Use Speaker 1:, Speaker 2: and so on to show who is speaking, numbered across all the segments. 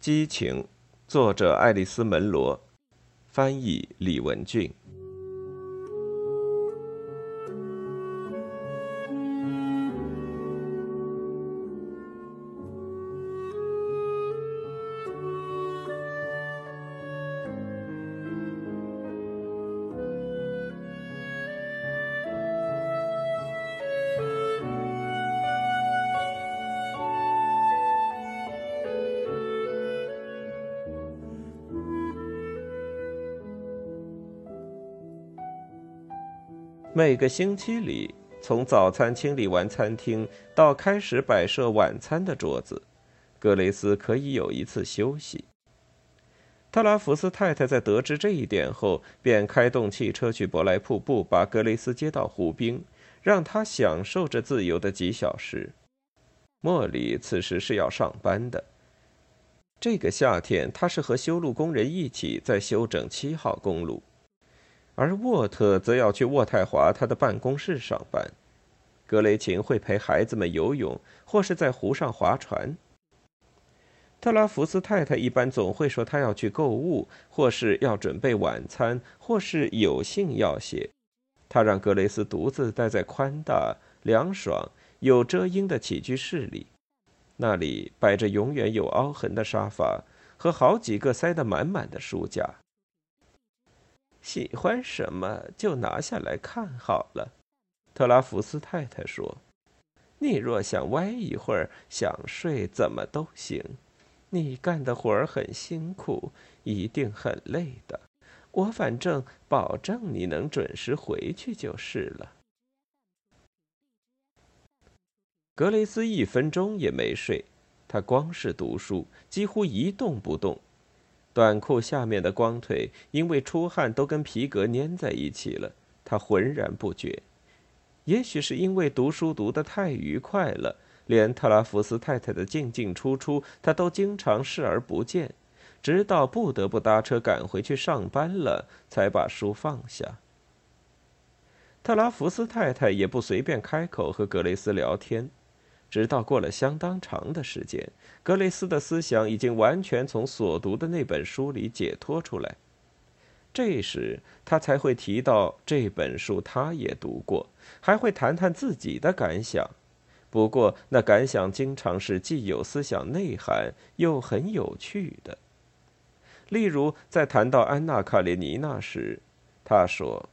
Speaker 1: 激情，作者爱丽丝·门罗，翻译李文俊。每个星期里，从早餐清理完餐厅到开始摆设晚餐的桌子，格雷斯可以有一次休息。特拉福斯太太在得知这一点后，便开动汽车去博莱瀑布，把格雷斯接到湖边，让他享受着自由的几小时。莫里此时是要上班的。这个夏天，他是和修路工人一起在修整七号公路。而沃特则要去渥太华他的办公室上班，格雷琴会陪孩子们游泳，或是在湖上划船。特拉福斯太太一般总会说她要去购物，或是要准备晚餐，或是有信要写。他让格雷斯独自待在宽大、凉爽、有遮阴的起居室里，那里摆着永远有凹痕的沙发和好几个塞得满满的书架。喜欢什么就拿下来看好了，特拉福斯太太说：“你若想歪一会儿，想睡怎么都行。你干的活儿很辛苦，一定很累的。我反正保证你能准时回去就是了。”格雷斯一分钟也没睡，他光是读书，几乎一动不动。短裤下面的光腿因为出汗都跟皮革粘在一起了，他浑然不觉。也许是因为读书读得太愉快了，连特拉福斯太太的进进出出他都经常视而不见，直到不得不搭车赶回去上班了，才把书放下。特拉福斯太太也不随便开口和格雷斯聊天。直到过了相当长的时间，格雷斯的思想已经完全从所读的那本书里解脱出来。这时，他才会提到这本书，他也读过，还会谈谈自己的感想。不过，那感想经常是既有思想内涵，又很有趣的。例如，在谈到安娜·卡列尼娜时，他说。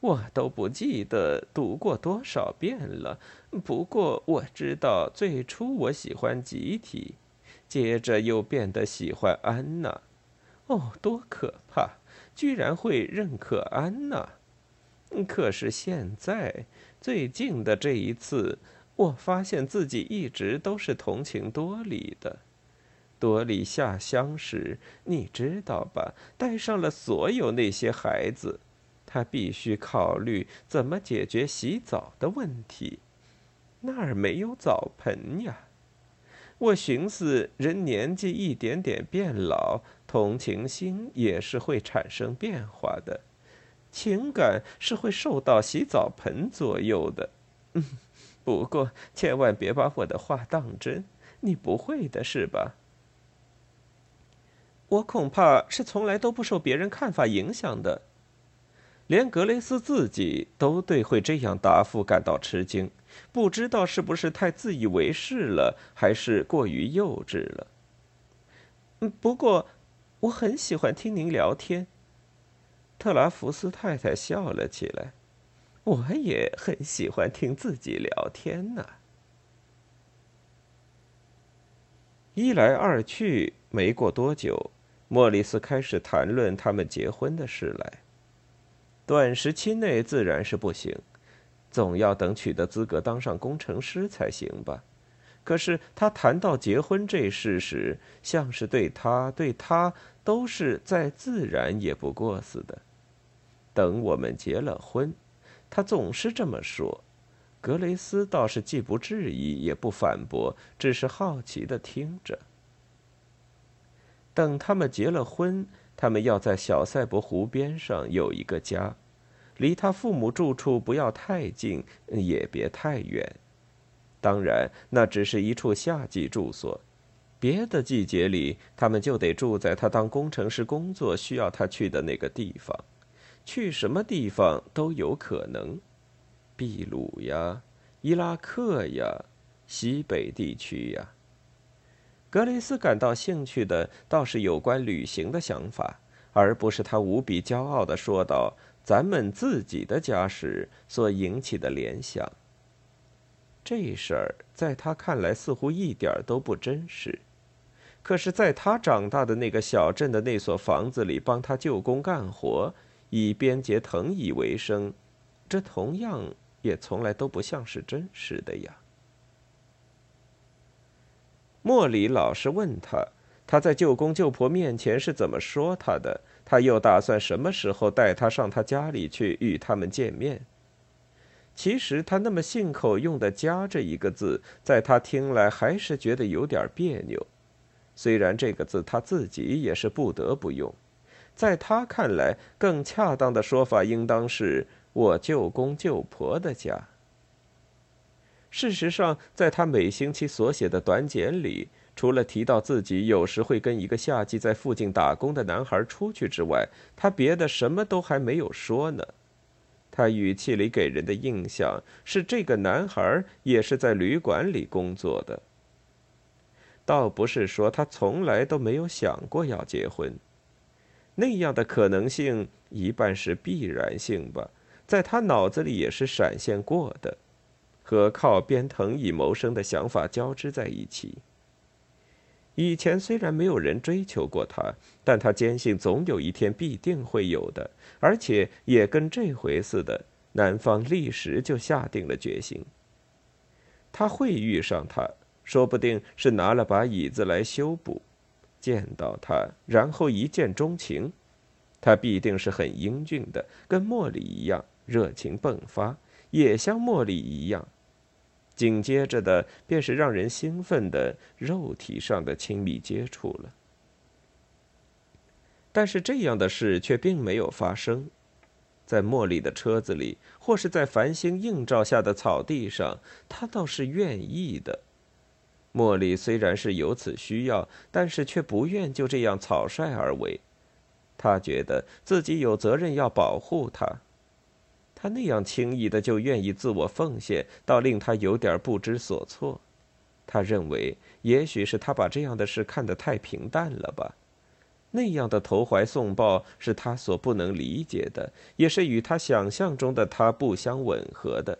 Speaker 1: 我都不记得读过多少遍了，不过我知道最初我喜欢集体，接着又变得喜欢安娜。哦，多可怕！居然会认可安娜。可是现在最近的这一次，我发现自己一直都是同情多里的。多里下乡时，你知道吧？带上了所有那些孩子。他必须考虑怎么解决洗澡的问题，那儿没有澡盆呀。我寻思，人年纪一点点变老，同情心也是会产生变化的，情感是会受到洗澡盆左右的。嗯，不过千万别把我的话当真，你不会的是吧？我恐怕是从来都不受别人看法影响的。连格雷斯自己都对会这样答复感到吃惊，不知道是不是太自以为是了，还是过于幼稚了。不过我很喜欢听您聊天。特拉福斯太太笑了起来。我也很喜欢听自己聊天呢。一来二去，没过多久，莫里斯开始谈论他们结婚的事来。短时期内自然是不行，总要等取得资格当上工程师才行吧。可是他谈到结婚这事时，像是对他对他都是再自然也不过似的。等我们结了婚，他总是这么说。格雷斯倒是既不质疑也不反驳，只是好奇的听着。等他们结了婚。他们要在小塞伯湖边上有一个家，离他父母住处不要太近，也别太远。当然，那只是一处夏季住所。别的季节里，他们就得住在他当工程师工作需要他去的那个地方，去什么地方都有可能，秘鲁呀，伊拉克呀，西北地区呀。格雷斯感到兴趣的倒是有关旅行的想法，而不是他无比骄傲的说道：“咱们自己的家时所引起的联想。”这事儿在他看来似乎一点都不真实。可是，在他长大的那个小镇的那所房子里，帮他舅公干活，以编结藤椅为生，这同样也从来都不像是真实的呀。莫里老是问他，他在舅公舅婆面前是怎么说他的？他又打算什么时候带他上他家里去与他们见面？其实，他那么信口用的“家”这一个字，在他听来还是觉得有点别扭。虽然这个字他自己也是不得不用，在他看来，更恰当的说法应当是我舅公舅婆的家。事实上，在他每星期所写的短简里，除了提到自己有时会跟一个夏季在附近打工的男孩出去之外，他别的什么都还没有说呢。他语气里给人的印象是，这个男孩也是在旅馆里工作的。倒不是说他从来都没有想过要结婚，那样的可能性一半是必然性吧，在他脑子里也是闪现过的，和靠编藤椅谋生的想法交织在一起。以前虽然没有人追求过他，但他坚信总有一天必定会有的，而且也跟这回似的，男方立时就下定了决心。他会遇上他。说不定是拿了把椅子来修补，见到他，然后一见钟情。他必定是很英俊的，跟茉莉一样热情迸发，也像茉莉一样。紧接着的便是让人兴奋的肉体上的亲密接触了。但是这样的事却并没有发生，在茉莉的车子里，或是在繁星映照下的草地上，他倒是愿意的。茉莉虽然是有此需要，但是却不愿就这样草率而为。他觉得自己有责任要保护她。他那样轻易的就愿意自我奉献，倒令他有点不知所措。他认为，也许是他把这样的事看得太平淡了吧。那样的投怀送抱是他所不能理解的，也是与他想象中的他不相吻合的。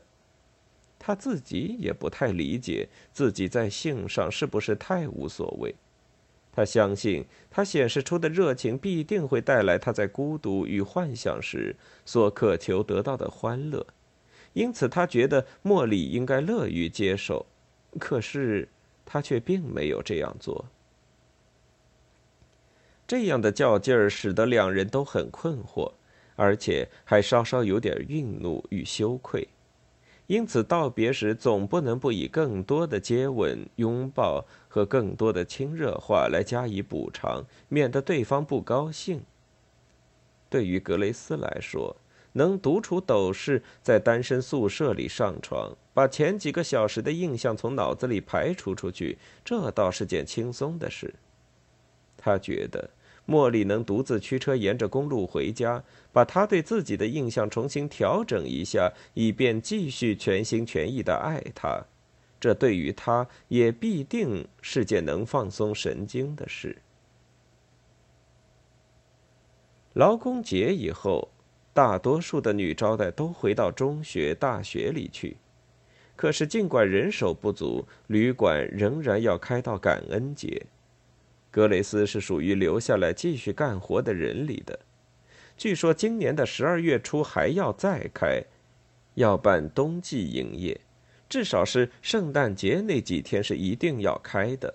Speaker 1: 他自己也不太理解自己在性上是不是太无所谓。他相信他显示出的热情必定会带来他在孤独与幻想时所渴求得到的欢乐，因此他觉得茉莉应该乐于接受。可是他却并没有这样做。这样的较劲儿使得两人都很困惑，而且还稍稍有点愠怒与羞愧。因此，道别时总不能不以更多的接吻、拥抱和更多的亲热话来加以补偿，免得对方不高兴。对于格雷斯来说，能独处斗室，在单身宿舍里上床，把前几个小时的印象从脑子里排除出去，这倒是件轻松的事。他觉得。茉莉能独自驱车沿着公路回家，把她对自己的印象重新调整一下，以便继续全心全意的爱他，这对于他也必定是件能放松神经的事。劳工节以后，大多数的女招待都回到中学、大学里去，可是尽管人手不足，旅馆仍然要开到感恩节。格雷斯是属于留下来继续干活的人里的。据说今年的十二月初还要再开，要办冬季营业，至少是圣诞节那几天是一定要开的。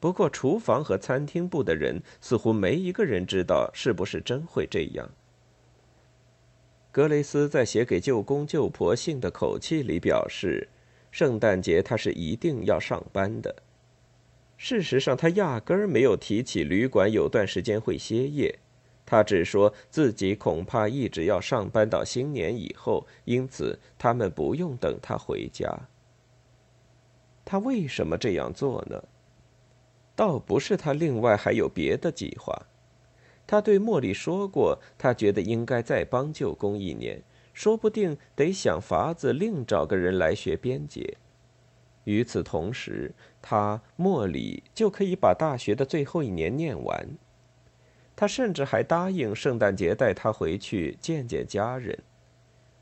Speaker 1: 不过厨房和餐厅部的人似乎没一个人知道是不是真会这样。格雷斯在写给舅公舅婆信的口气里表示，圣诞节他是一定要上班的。事实上，他压根儿没有提起旅馆有段时间会歇业，他只说自己恐怕一直要上班到新年以后，因此他们不用等他回家。他为什么这样做呢？倒不是他另外还有别的计划。他对茉莉说过，他觉得应该再帮舅公一年，说不定得想法子另找个人来学编解。与此同时，他莫里就可以把大学的最后一年念完。他甚至还答应圣诞节带他回去见见家人，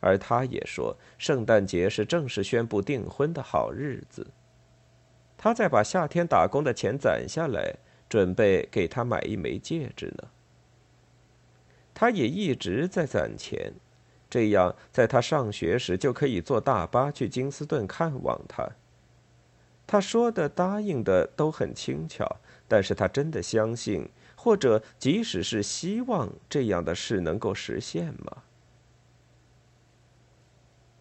Speaker 1: 而他也说圣诞节是正式宣布订婚的好日子。他在把夏天打工的钱攒下来，准备给他买一枚戒指呢。他也一直在攒钱，这样在他上学时就可以坐大巴去金斯顿看望他。他说的、答应的都很轻巧，但是他真的相信，或者即使是希望这样的事能够实现吗？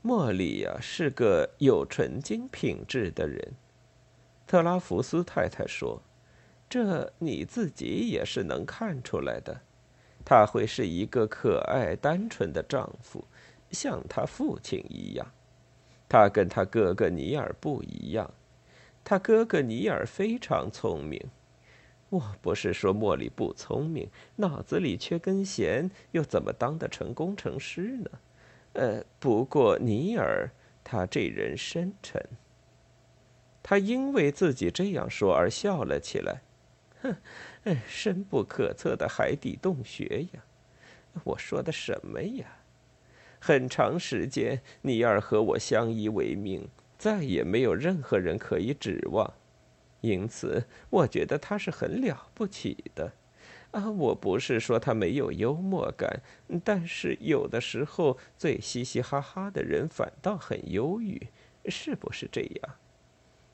Speaker 1: 茉莉呀，是个有纯金品质的人。特拉福斯太太说：“这你自己也是能看出来的。他会是一个可爱、单纯的丈夫，像他父亲一样。他跟他哥哥尼尔不一样。”他哥哥尼尔非常聪明，我不是说茉莉不聪明，脑子里缺根弦，又怎么当得成工程师呢？呃，不过尼尔他这人深沉。他因为自己这样说而笑了起来，哼，深不可测的海底洞穴呀！我说的什么呀？很长时间，尼尔和我相依为命。再也没有任何人可以指望，因此我觉得他是很了不起的。啊，我不是说他没有幽默感，但是有的时候最嘻嘻哈哈的人反倒很忧郁，是不是这样？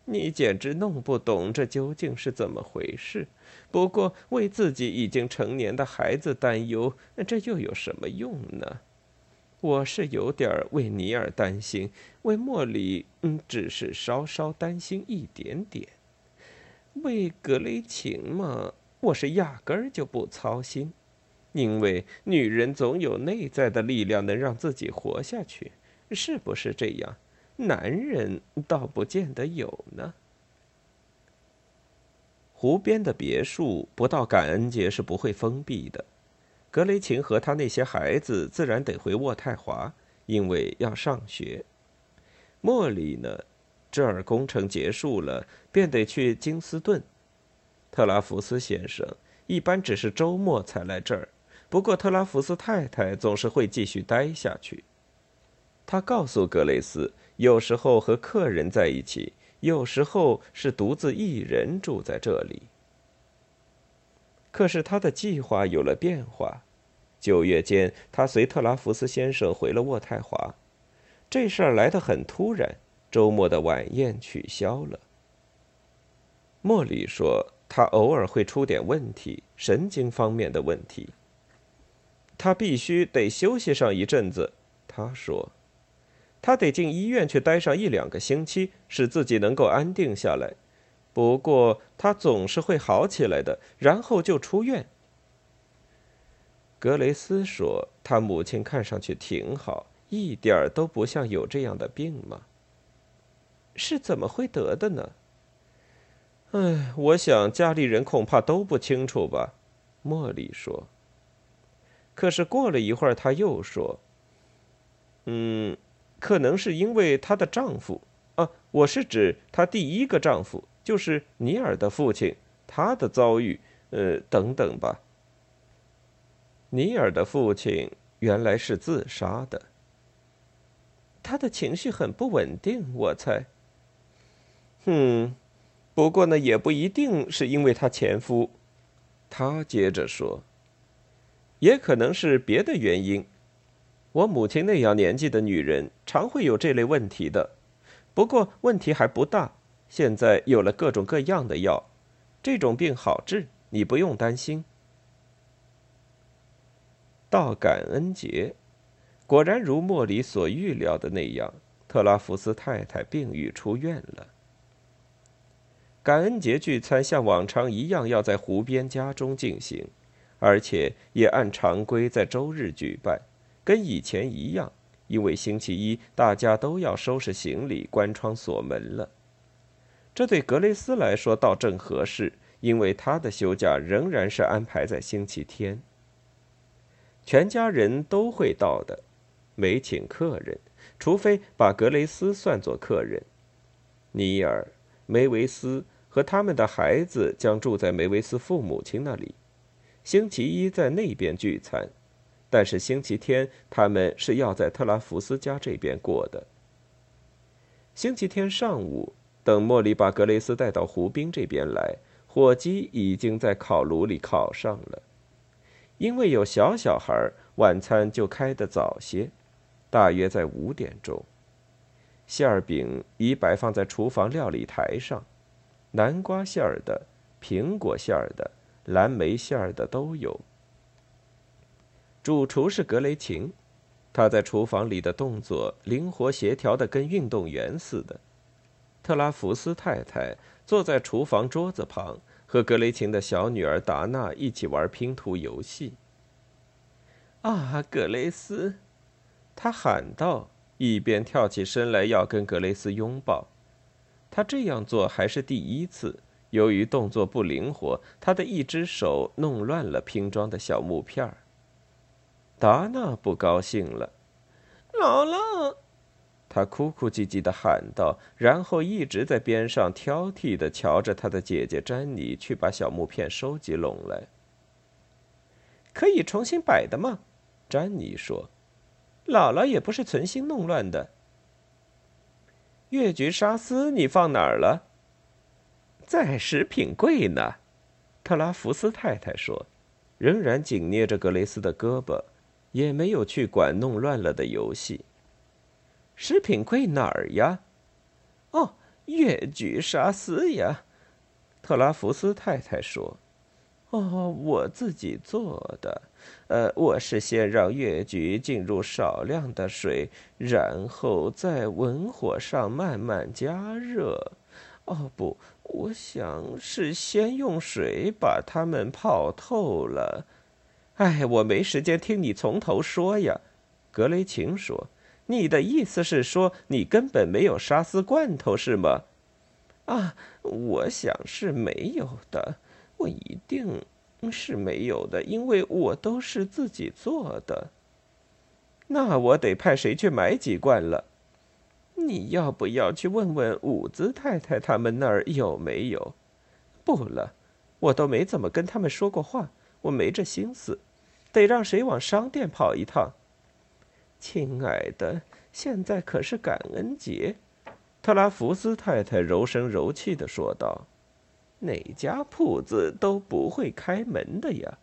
Speaker 1: 你简直弄不懂这究竟是怎么回事。不过为自己已经成年的孩子担忧，这又有什么用呢？我是有点为尼尔担心，为茉莉，嗯，只是稍稍担心一点点。为格雷琴嘛，我是压根儿就不操心，因为女人总有内在的力量能让自己活下去，是不是这样？男人倒不见得有呢。湖边的别墅不到感恩节是不会封闭的。格雷琴和他那些孩子自然得回渥太华，因为要上学。莫里呢，这儿工程结束了，便得去金斯顿。特拉福斯先生一般只是周末才来这儿，不过特拉福斯太太总是会继续待下去。他告诉格雷斯，有时候和客人在一起，有时候是独自一人住在这里。可是他的计划有了变化。九月间，他随特拉福斯先生回了渥太华。这事儿来得很突然，周末的晚宴取消了。莫里说，他偶尔会出点问题，神经方面的问题。他必须得休息上一阵子。他说，他得进医院去待上一两个星期，使自己能够安定下来。不过，他总是会好起来的，然后就出院。格雷斯说：“他母亲看上去挺好，一点儿都不像有这样的病嘛。是怎么会得的呢？”哎，我想家里人恐怕都不清楚吧。”茉莉说。可是过了一会儿，她又说：“嗯，可能是因为她的丈夫啊，我是指她第一个丈夫，就是尼尔的父亲，他的遭遇，呃，等等吧。”尼尔的父亲原来是自杀的。他的情绪很不稳定，我猜。嗯，不过呢，也不一定是因为他前夫。他接着说，也可能是别的原因。我母亲那样年纪的女人常会有这类问题的。不过问题还不大，现在有了各种各样的药，这种病好治，你不用担心。到感恩节，果然如莫里所预料的那样，特拉福斯太太病愈出院了。感恩节聚餐像往常一样要在湖边家中进行，而且也按常规在周日举办，跟以前一样，因为星期一大家都要收拾行李、关窗锁门了。这对格雷斯来说倒正合适，因为他的休假仍然是安排在星期天。全家人都会到的，没请客人，除非把格雷斯算作客人。尼尔、梅维斯和他们的孩子将住在梅维斯父母亲那里，星期一在那边聚餐，但是星期天他们是要在特拉福斯家这边过的。星期天上午，等茉莉把格雷斯带到湖滨这边来，火鸡已经在烤炉里烤上了。因为有小小孩，晚餐就开得早些，大约在五点钟。馅儿饼已摆放在厨房料理台上，南瓜馅儿的、苹果馅儿的、蓝莓馅儿的都有。主厨是格雷琴，他在厨房里的动作灵活协调的跟运动员似的。特拉福斯太太坐在厨房桌子旁。和格雷琴的小女儿达娜一起玩拼图游戏。啊，格雷斯，他喊道，一边跳起身来要跟格雷斯拥抱。他这样做还是第一次，由于动作不灵活，他的一只手弄乱了拼装的小木片。达娜不高兴了，姥姥。他哭哭唧唧的喊道，然后一直在边上挑剔的瞧着他的姐姐詹妮去把小木片收集拢来。可以重新摆的吗？詹妮说：“姥姥也不是存心弄乱的。”越橘沙司你放哪儿了？在食品柜呢。特拉福斯太太说，仍然紧捏着格雷斯的胳膊，也没有去管弄乱了的游戏。食品柜哪儿呀？哦，越剧沙司呀，特拉福斯太太说：“哦，我自己做的。呃，我是先让越剧进入少量的水，然后在文火上慢慢加热。哦，不，我想是先用水把它们泡透了。哎，我没时间听你从头说呀。”格雷琴说。你的意思是说，你根本没有沙司罐头是吗？啊，我想是没有的，我一定是没有的，因为我都是自己做的。那我得派谁去买几罐了？你要不要去问问伍兹太太他们那儿有没有？不了，我都没怎么跟他们说过话，我没这心思，得让谁往商店跑一趟。亲爱的，现在可是感恩节，特拉福斯太太柔声柔气的说道：“哪家铺子都不会开门的呀。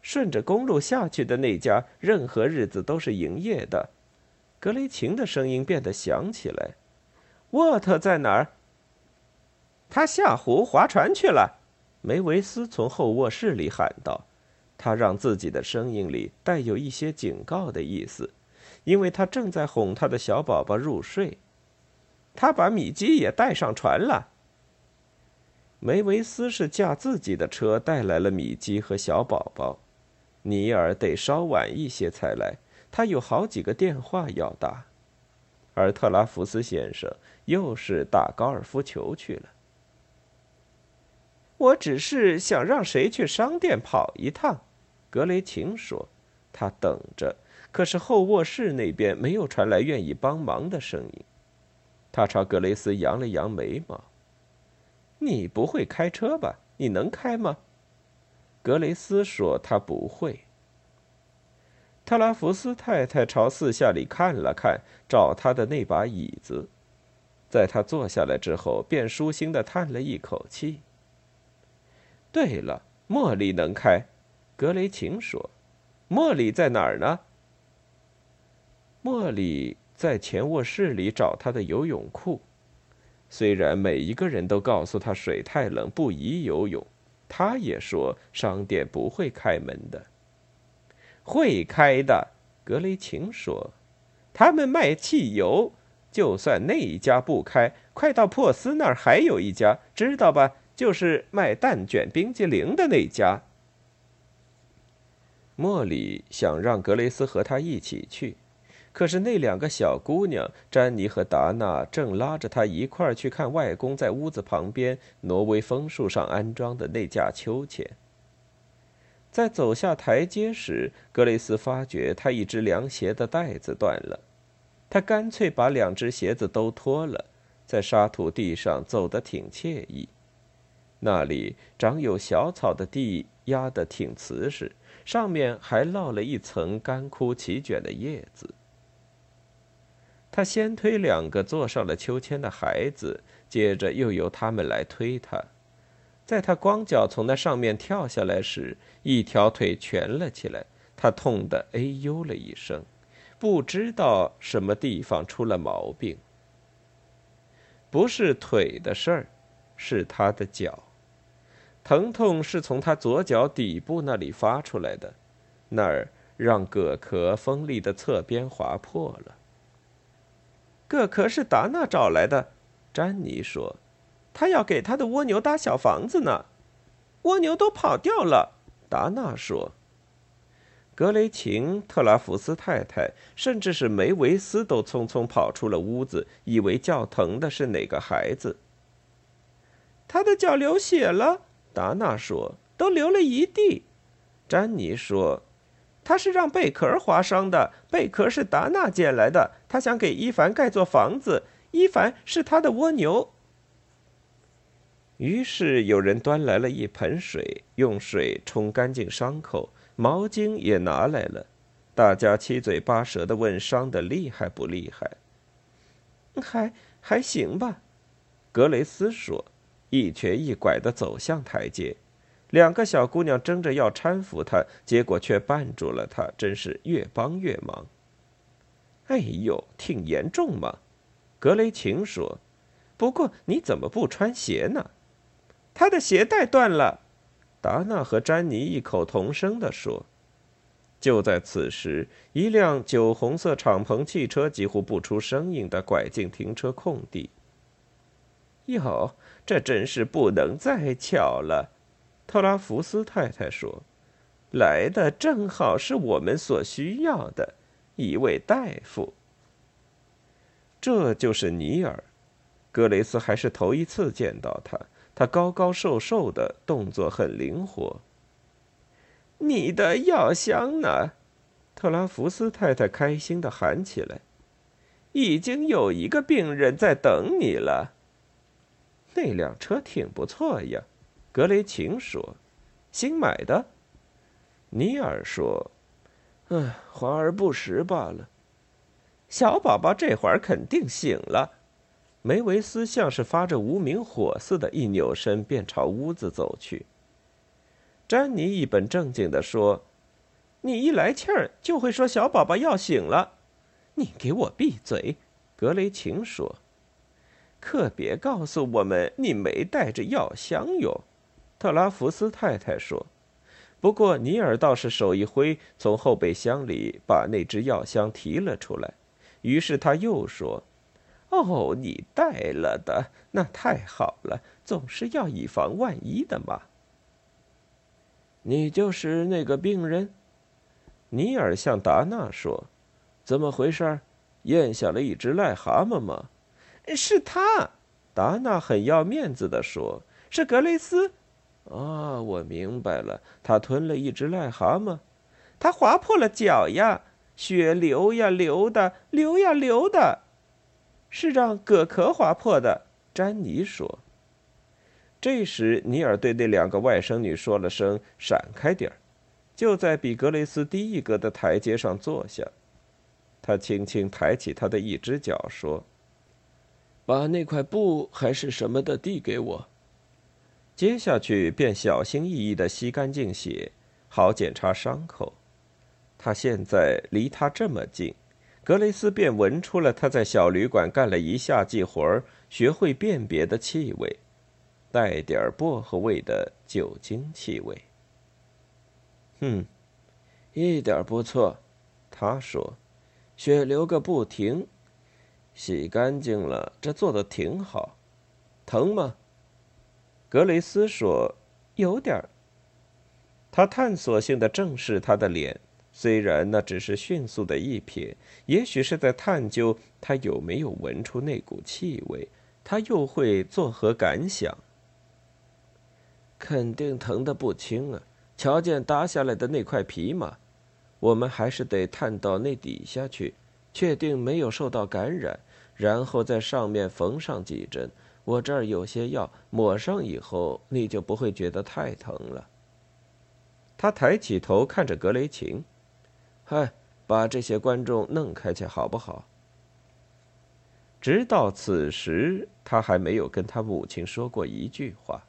Speaker 1: 顺着公路下去的那家，任何日子都是营业的。”格雷琴的声音变得响起来：“沃特在哪儿？”他下湖划船去了。梅维斯从后卧室里喊道。他让自己的声音里带有一些警告的意思，因为他正在哄他的小宝宝入睡。他把米基也带上船了。梅维斯是驾自己的车带来了米基和小宝宝，尼尔得稍晚一些才来，他有好几个电话要打，而特拉福斯先生又是打高尔夫球去了。我只是想让谁去商店跑一趟。格雷琴说：“他等着，可是后卧室那边没有传来愿意帮忙的声音。”他朝格雷斯扬了扬眉毛：“你不会开车吧？你能开吗？”格雷斯说：“他不会。”特拉福斯太太朝四下里看了看，找他的那把椅子，在他坐下来之后，便舒心的叹了一口气。对了，茉莉能开。格雷琴说：“茉莉在哪儿呢？”茉莉在前卧室里找她的游泳裤。虽然每一个人都告诉她水太冷，不宜游泳，她也说商店不会开门的。会开的，格雷琴说：“他们卖汽油，就算那一家不开，快到珀斯那儿还有一家，知道吧？就是卖蛋卷冰激凌的那家。”莫里想让格雷斯和他一起去，可是那两个小姑娘詹妮和达娜正拉着他一块儿去看外公在屋子旁边挪威枫树上安装的那架秋千。在走下台阶时，格雷斯发觉他一只凉鞋的带子断了，他干脆把两只鞋子都脱了，在沙土地上走得挺惬意。那里长有小草的地压得挺瓷实，上面还落了一层干枯齐卷的叶子。他先推两个坐上了秋千的孩子，接着又由他们来推他。在他光脚从那上面跳下来时，一条腿蜷了起来，他痛得哎呦了一声，不知道什么地方出了毛病。不是腿的事儿，是他的脚。疼痛是从他左脚底部那里发出来的，那儿让蛤壳锋利的侧边划破了。蛤壳是达娜找来的，詹妮说。他要给他的蜗牛搭小房子呢，蜗牛都跑掉了。达娜说：“格雷琴、特拉福斯太太，甚至是梅维斯都匆匆跑出了屋子，以为叫疼的是哪个孩子。他的脚流血了。”达娜说：“都流了一地。”詹妮说：“他是让贝壳划伤的，贝壳是达娜捡来的，他想给伊凡盖座房子。伊凡是他的蜗牛。”于是有人端来了一盆水，用水冲干净伤口，毛巾也拿来了。大家七嘴八舌的问：“伤的厉害不厉害？”“还还行吧。”格雷斯说，一瘸一拐的走向台阶。两个小姑娘争着要搀扶他，结果却绊住了他，真是越帮越忙。哎呦，挺严重嘛！格雷琴说。不过你怎么不穿鞋呢？他的鞋带断了，达娜和詹妮异口同声地说。就在此时，一辆酒红色敞篷汽车几乎不出声音地拐进停车空地。哟，这真是不能再巧了，特拉福斯太太说：“来的正好是我们所需要的一位大夫。”这就是尼尔，格雷斯还是头一次见到他。他高高瘦瘦的，动作很灵活。你的药箱呢？特拉福斯太太开心的喊起来：“已经有一个病人在等你了。”那辆车挺不错呀，格雷琴说：“新买的。”尼尔说：“唉，华而不实罢了。”小宝宝这会儿肯定醒了。梅维斯像是发着无名火似的，一扭身便朝屋子走去。詹妮一本正经地说：“你一来气儿就会说小宝宝要醒了。”你给我闭嘴！格雷琴说：“可别告诉我们你没带着药箱哟。”特拉福斯太太说。不过尼尔倒是手一挥，从后备箱里把那只药箱提了出来。于是他又说。哦，你带了的那太好了，总是要以防万一的嘛。你就是那个病人，尼尔向达纳说：“怎么回事？咽下了一只癞蛤蟆吗？”是他，达纳很要面子的说：“是格雷斯。”啊，我明白了，他吞了一只癞蛤蟆，他划破了脚呀，血流呀流的，流呀流的。是让蛤壳划破的，詹妮说。这时，尼尔对那两个外甥女说了声“闪开点儿”，就在比格雷斯低一格的台阶上坐下。他轻轻抬起他的一只脚，说：“把那块布还是什么的递给我。”接下去便小心翼翼地吸干净血，好检查伤口。他现在离他这么近。格雷斯便闻出了他在小旅馆干了一夏季活儿，学会辨别的气味，带点薄荷味的酒精气味。哼，一点不错，他说，血流个不停，洗干净了，这做的挺好。疼吗？格雷斯说，有点儿。他探索性的正视他的脸，虽然那只是迅速的一瞥，也许是在探究他有没有闻出那股气味，他又会作何感想？肯定疼得不轻啊！瞧见搭下来的那块皮吗？我们还是得探到那底下去，确定没有受到感染，然后在上面缝上几针。我这儿有些药，抹上以后你就不会觉得太疼了。他抬起头看着格雷琴。嗨，把这些观众弄开去好不好？直到此时，他还没有跟他母亲说过一句话，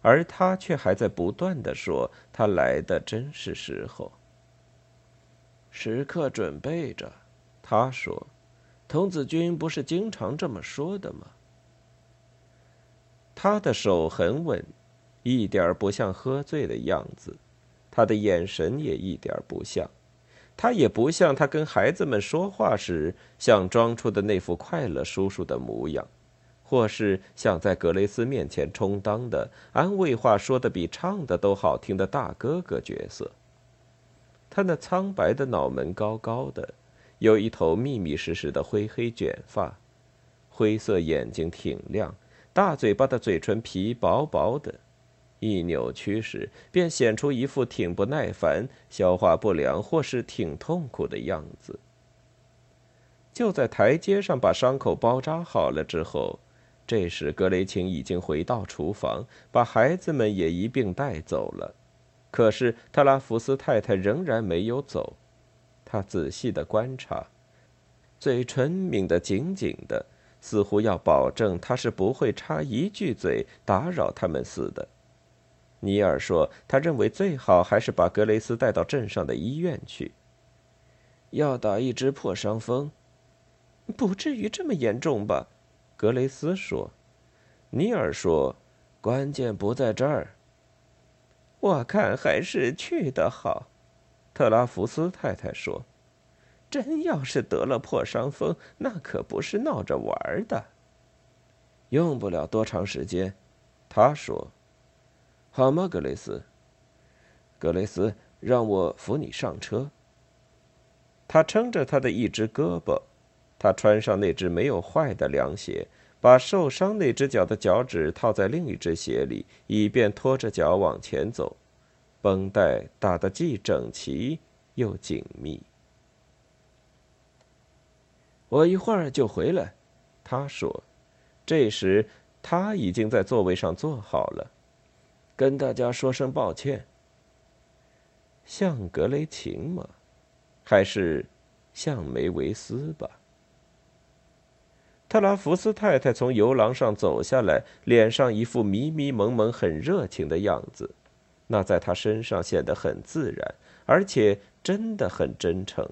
Speaker 1: 而他却还在不断的说：“他来的真是时候，时刻准备着。”他说：“童子军不是经常这么说的吗？”他的手很稳，一点不像喝醉的样子，他的眼神也一点不像。他也不像他跟孩子们说话时想装出的那副快乐叔叔的模样，或是想在格雷斯面前充当的安慰话说的比唱的都好听的大哥哥角色。他那苍白的脑门高高的，有一头密密实实的灰黑卷发，灰色眼睛挺亮，大嘴巴的嘴唇皮薄薄的。一扭曲时，便显出一副挺不耐烦、消化不良或是挺痛苦的样子。就在台阶上把伤口包扎好了之后，这时格雷琴已经回到厨房，把孩子们也一并带走了。可是特拉福斯太太仍然没有走，他仔细的观察，嘴唇抿得紧紧的，似乎要保证他是不会插一句嘴打扰他们似的。尼尔说：“他认为最好还是把格雷斯带到镇上的医院去。要打一支破伤风，不至于这么严重吧？”格雷斯说。尼尔说：“关键不在这儿。我看还是去的好。”特拉福斯太太说：“真要是得了破伤风，那可不是闹着玩的。用不了多长时间。”他说。好吗，格雷斯？格雷斯，让我扶你上车。他撑着他的一只胳膊，他穿上那只没有坏的凉鞋，把受伤那只脚的脚趾套在另一只鞋里，以便拖着脚往前走。绷带打得既整齐又紧密。我一会儿就回来，他说。这时他已经在座位上坐好了。跟大家说声抱歉。像格雷琴吗？还是像梅维斯吧？特拉福斯太太从游廊上走下来，脸上一副迷迷蒙蒙、很热情的样子，那在他身上显得很自然，而且真的很真诚，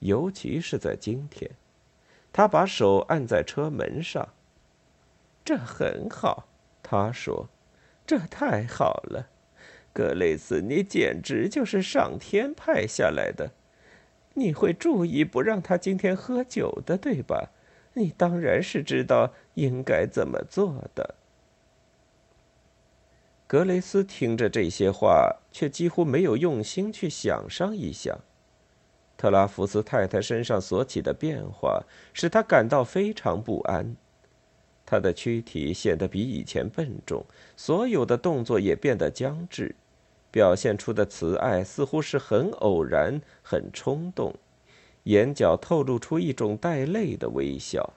Speaker 1: 尤其是在今天。他把手按在车门上，这很好，他说。这太好了，格雷斯，你简直就是上天派下来的。你会注意不让他今天喝酒的，对吧？你当然是知道应该怎么做的。格雷斯听着这些话，却几乎没有用心去想上一想。特拉福斯太太身上所起的变化，使他感到非常不安。他的躯体显得比以前笨重，所有的动作也变得僵滞，表现出的慈爱似乎是很偶然、很冲动，眼角透露出一种带泪的微笑，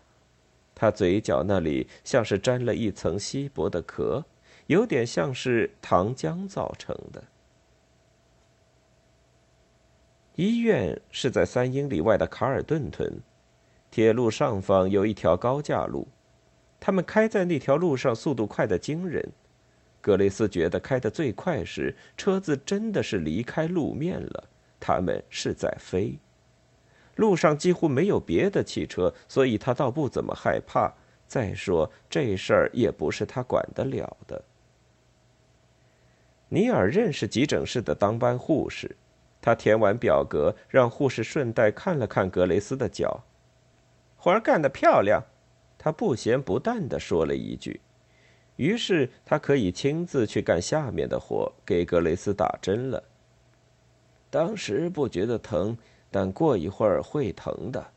Speaker 1: 他嘴角那里像是沾了一层稀薄的壳，有点像是糖浆造成的。医院是在三英里外的卡尔顿屯，铁路上方有一条高架路。他们开在那条路上，速度快得惊人。格雷斯觉得开得最快时，车子真的是离开路面了，他们是在飞。路上几乎没有别的汽车，所以他倒不怎么害怕。再说这事儿也不是他管得了的。尼尔认识急诊室的当班护士，他填完表格，让护士顺带看了看格雷斯的脚，活儿干得漂亮。他不咸不淡地说了一句，于是他可以亲自去干下面的活，给格雷斯打针了。当时不觉得疼，但过一会儿会疼的。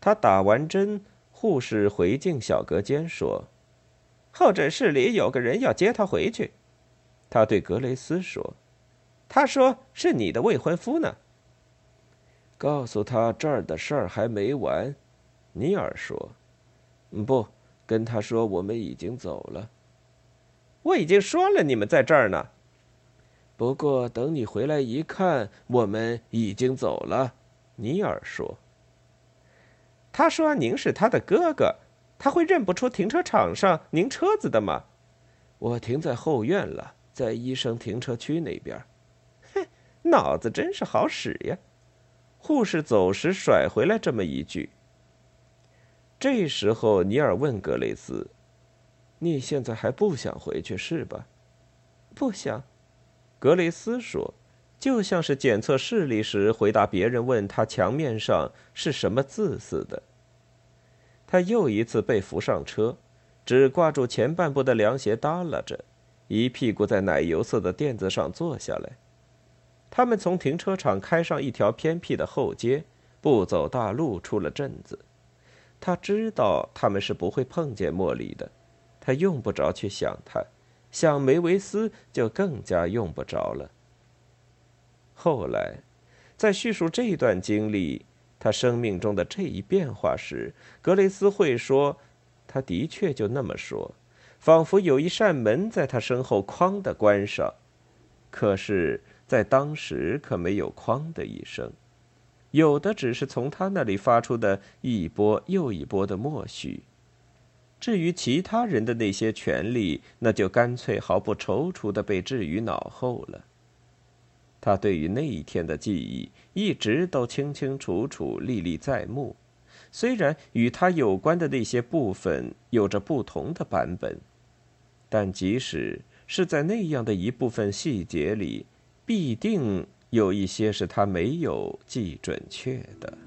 Speaker 1: 他打完针，护士回进小隔间说：“候诊室里有个人要接他回去。”他对格雷斯说：“他说是你的未婚夫呢。”告诉他这儿的事儿还没完，尼尔说：“不，跟他说我们已经走了。”我已经说了，你们在这儿呢。不过等你回来一看，我们已经走了。”尼尔说。“他说您是他的哥哥，他会认不出停车场上您车子的吗？”“我停在后院了，在医生停车区那边。”“哼，脑子真是好使呀！”护士走时甩回来这么一句。这时候，尼尔问格雷斯：“你现在还不想回去是吧？”“不想。”格雷斯说，就像是检测视力时回答别人问他墙面上是什么字似的。他又一次被扶上车，只挂住前半部的凉鞋耷拉着，一屁股在奶油色的垫子上坐下来。他们从停车场开上一条偏僻的后街，不走大路，出了镇子。他知道他们是不会碰见莫里的，他用不着去想他。想梅维斯就更加用不着了。后来，在叙述这段经历，他生命中的这一变化时，格雷斯会说：“他的确就那么说，仿佛有一扇门在他身后哐的关上。可是，在当时可没有哐的一声，有的只是从他那里发出的一波又一波的默许。”至于其他人的那些权利，那就干脆毫不踌躇的被置于脑后了。他对于那一天的记忆一直都清清楚楚、历历在目，虽然与他有关的那些部分有着不同的版本，但即使是在那样的一部分细节里，必定有一些是他没有记准确的。